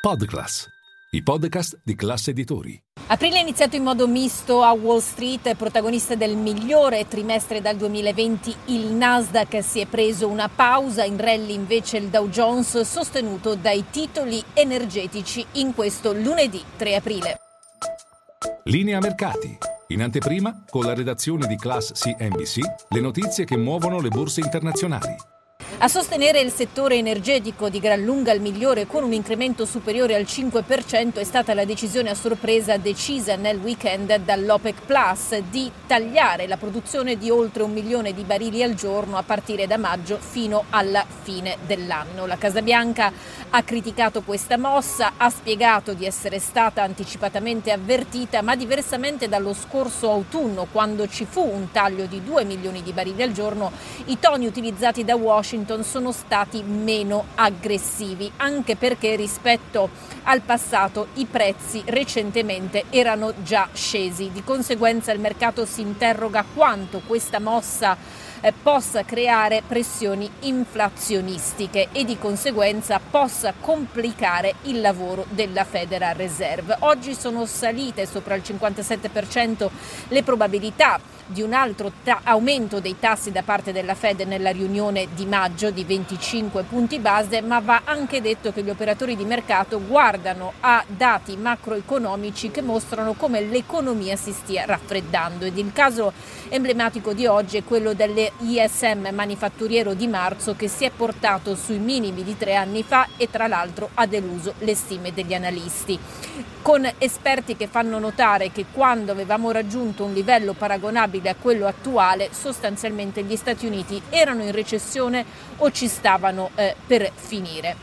Podclass, i podcast di classe editori. Aprile è iniziato in modo misto a Wall Street, protagonista del migliore trimestre dal 2020 il Nasdaq si è preso una pausa, in rally invece il Dow Jones sostenuto dai titoli energetici in questo lunedì 3 aprile. Linea mercati. In anteprima, con la redazione di Class CNBC, le notizie che muovono le borse internazionali. A sostenere il settore energetico di gran lunga il migliore con un incremento superiore al 5% è stata la decisione a sorpresa decisa nel weekend dall'OPEC Plus di tagliare la produzione di oltre un milione di barili al giorno a partire da maggio fino alla fine dell'anno. La Casa Bianca ha criticato questa mossa, ha spiegato di essere stata anticipatamente avvertita, ma diversamente dallo scorso autunno, quando ci fu un taglio di 2 milioni di barili al giorno, i toni utilizzati da Washington Washington sono stati meno aggressivi, anche perché rispetto al passato i prezzi recentemente erano già scesi. Di conseguenza il mercato si interroga quanto questa mossa eh, possa creare pressioni inflazionistiche e di conseguenza possa complicare il lavoro della Federal Reserve. Oggi sono salite sopra il 57% le probabilità di un altro ta- aumento dei tassi da parte della Fed nella riunione di maggio di 25 punti base, ma va anche detto che gli operatori di mercato guardano a dati macroeconomici che mostrano come l'economia si stia raffreddando. Ed il caso emblematico di oggi è quello dell'ISM manifatturiero di marzo che si è portato sui minimi di tre anni fa e tra l'altro ha deluso le stime degli analisti. Con esperti che fanno notare che quando avevamo raggiunto un livello paragonabile a quello attuale, sostanzialmente gli Stati Uniti erano in recessione o ci stavano eh, per finire.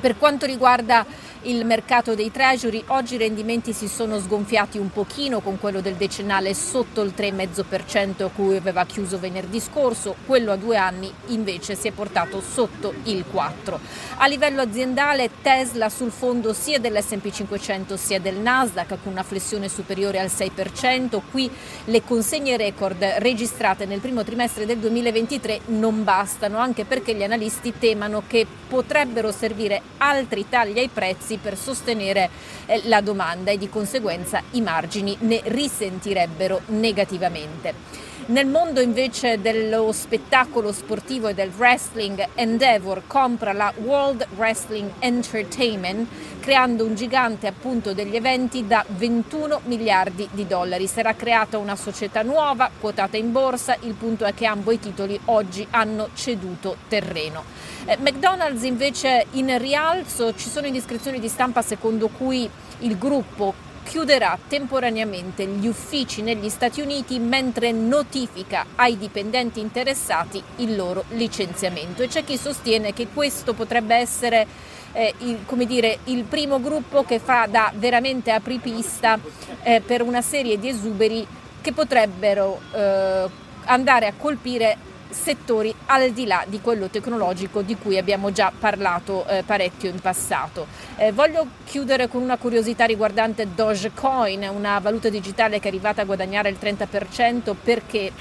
Per quanto riguarda il mercato dei treasury, oggi i rendimenti si sono sgonfiati un pochino con quello del decennale sotto il 3,5% a cui aveva chiuso venerdì scorso, quello a due anni invece si è portato sotto il 4%. A livello aziendale Tesla sul fondo sia dell'S&P 500 sia del Nasdaq con una flessione superiore al 6%, qui le consegne record registrate nel primo trimestre del 2023 non bastano anche perché gli analisti temano che potrebbero servire altri tagli ai prezzi prezzi per sostenere eh, la domanda e di conseguenza i margini ne risentirebbero negativamente. Nel mondo invece dello spettacolo sportivo e del wrestling, Endeavor compra la World Wrestling Entertainment creando un gigante appunto degli eventi da 21 miliardi di dollari. Sarà creata una società nuova, quotata in borsa, il punto è che ambo i titoli oggi hanno ceduto terreno. Eh, McDonald's invece in rialzo, ci sono indiscrezioni di stampa secondo cui il gruppo chiuderà temporaneamente gli uffici negli Stati Uniti mentre notifica ai dipendenti interessati il loro licenziamento. E c'è chi sostiene che questo potrebbe essere eh, il, dire, il primo gruppo che fa da veramente apripista eh, per una serie di esuberi che potrebbero eh, andare a colpire settori al di là di quello tecnologico di cui abbiamo già parlato eh, parecchio in passato. Eh, voglio chiudere con una curiosità riguardante Dogecoin, una valuta digitale che è arrivata a guadagnare il 30% perché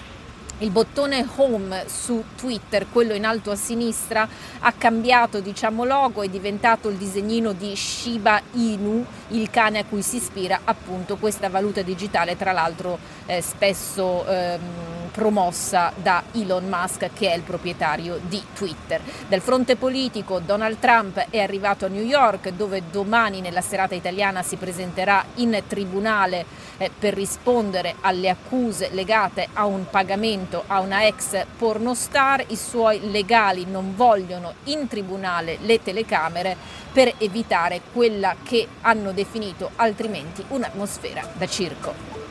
il bottone home su Twitter, quello in alto a sinistra, ha cambiato diciamo, logo, è diventato il disegnino di Shiba Inu, il cane a cui si ispira appunto questa valuta digitale, tra l'altro eh, spesso ehm, promossa da Elon Musk che è il proprietario di Twitter. Dal fronte politico Donald Trump è arrivato a New York dove domani nella serata italiana si presenterà in tribunale eh, per rispondere alle accuse legate a un pagamento a una ex pornostar, i suoi legali non vogliono in tribunale le telecamere per evitare quella che hanno definito altrimenti un'atmosfera da circo.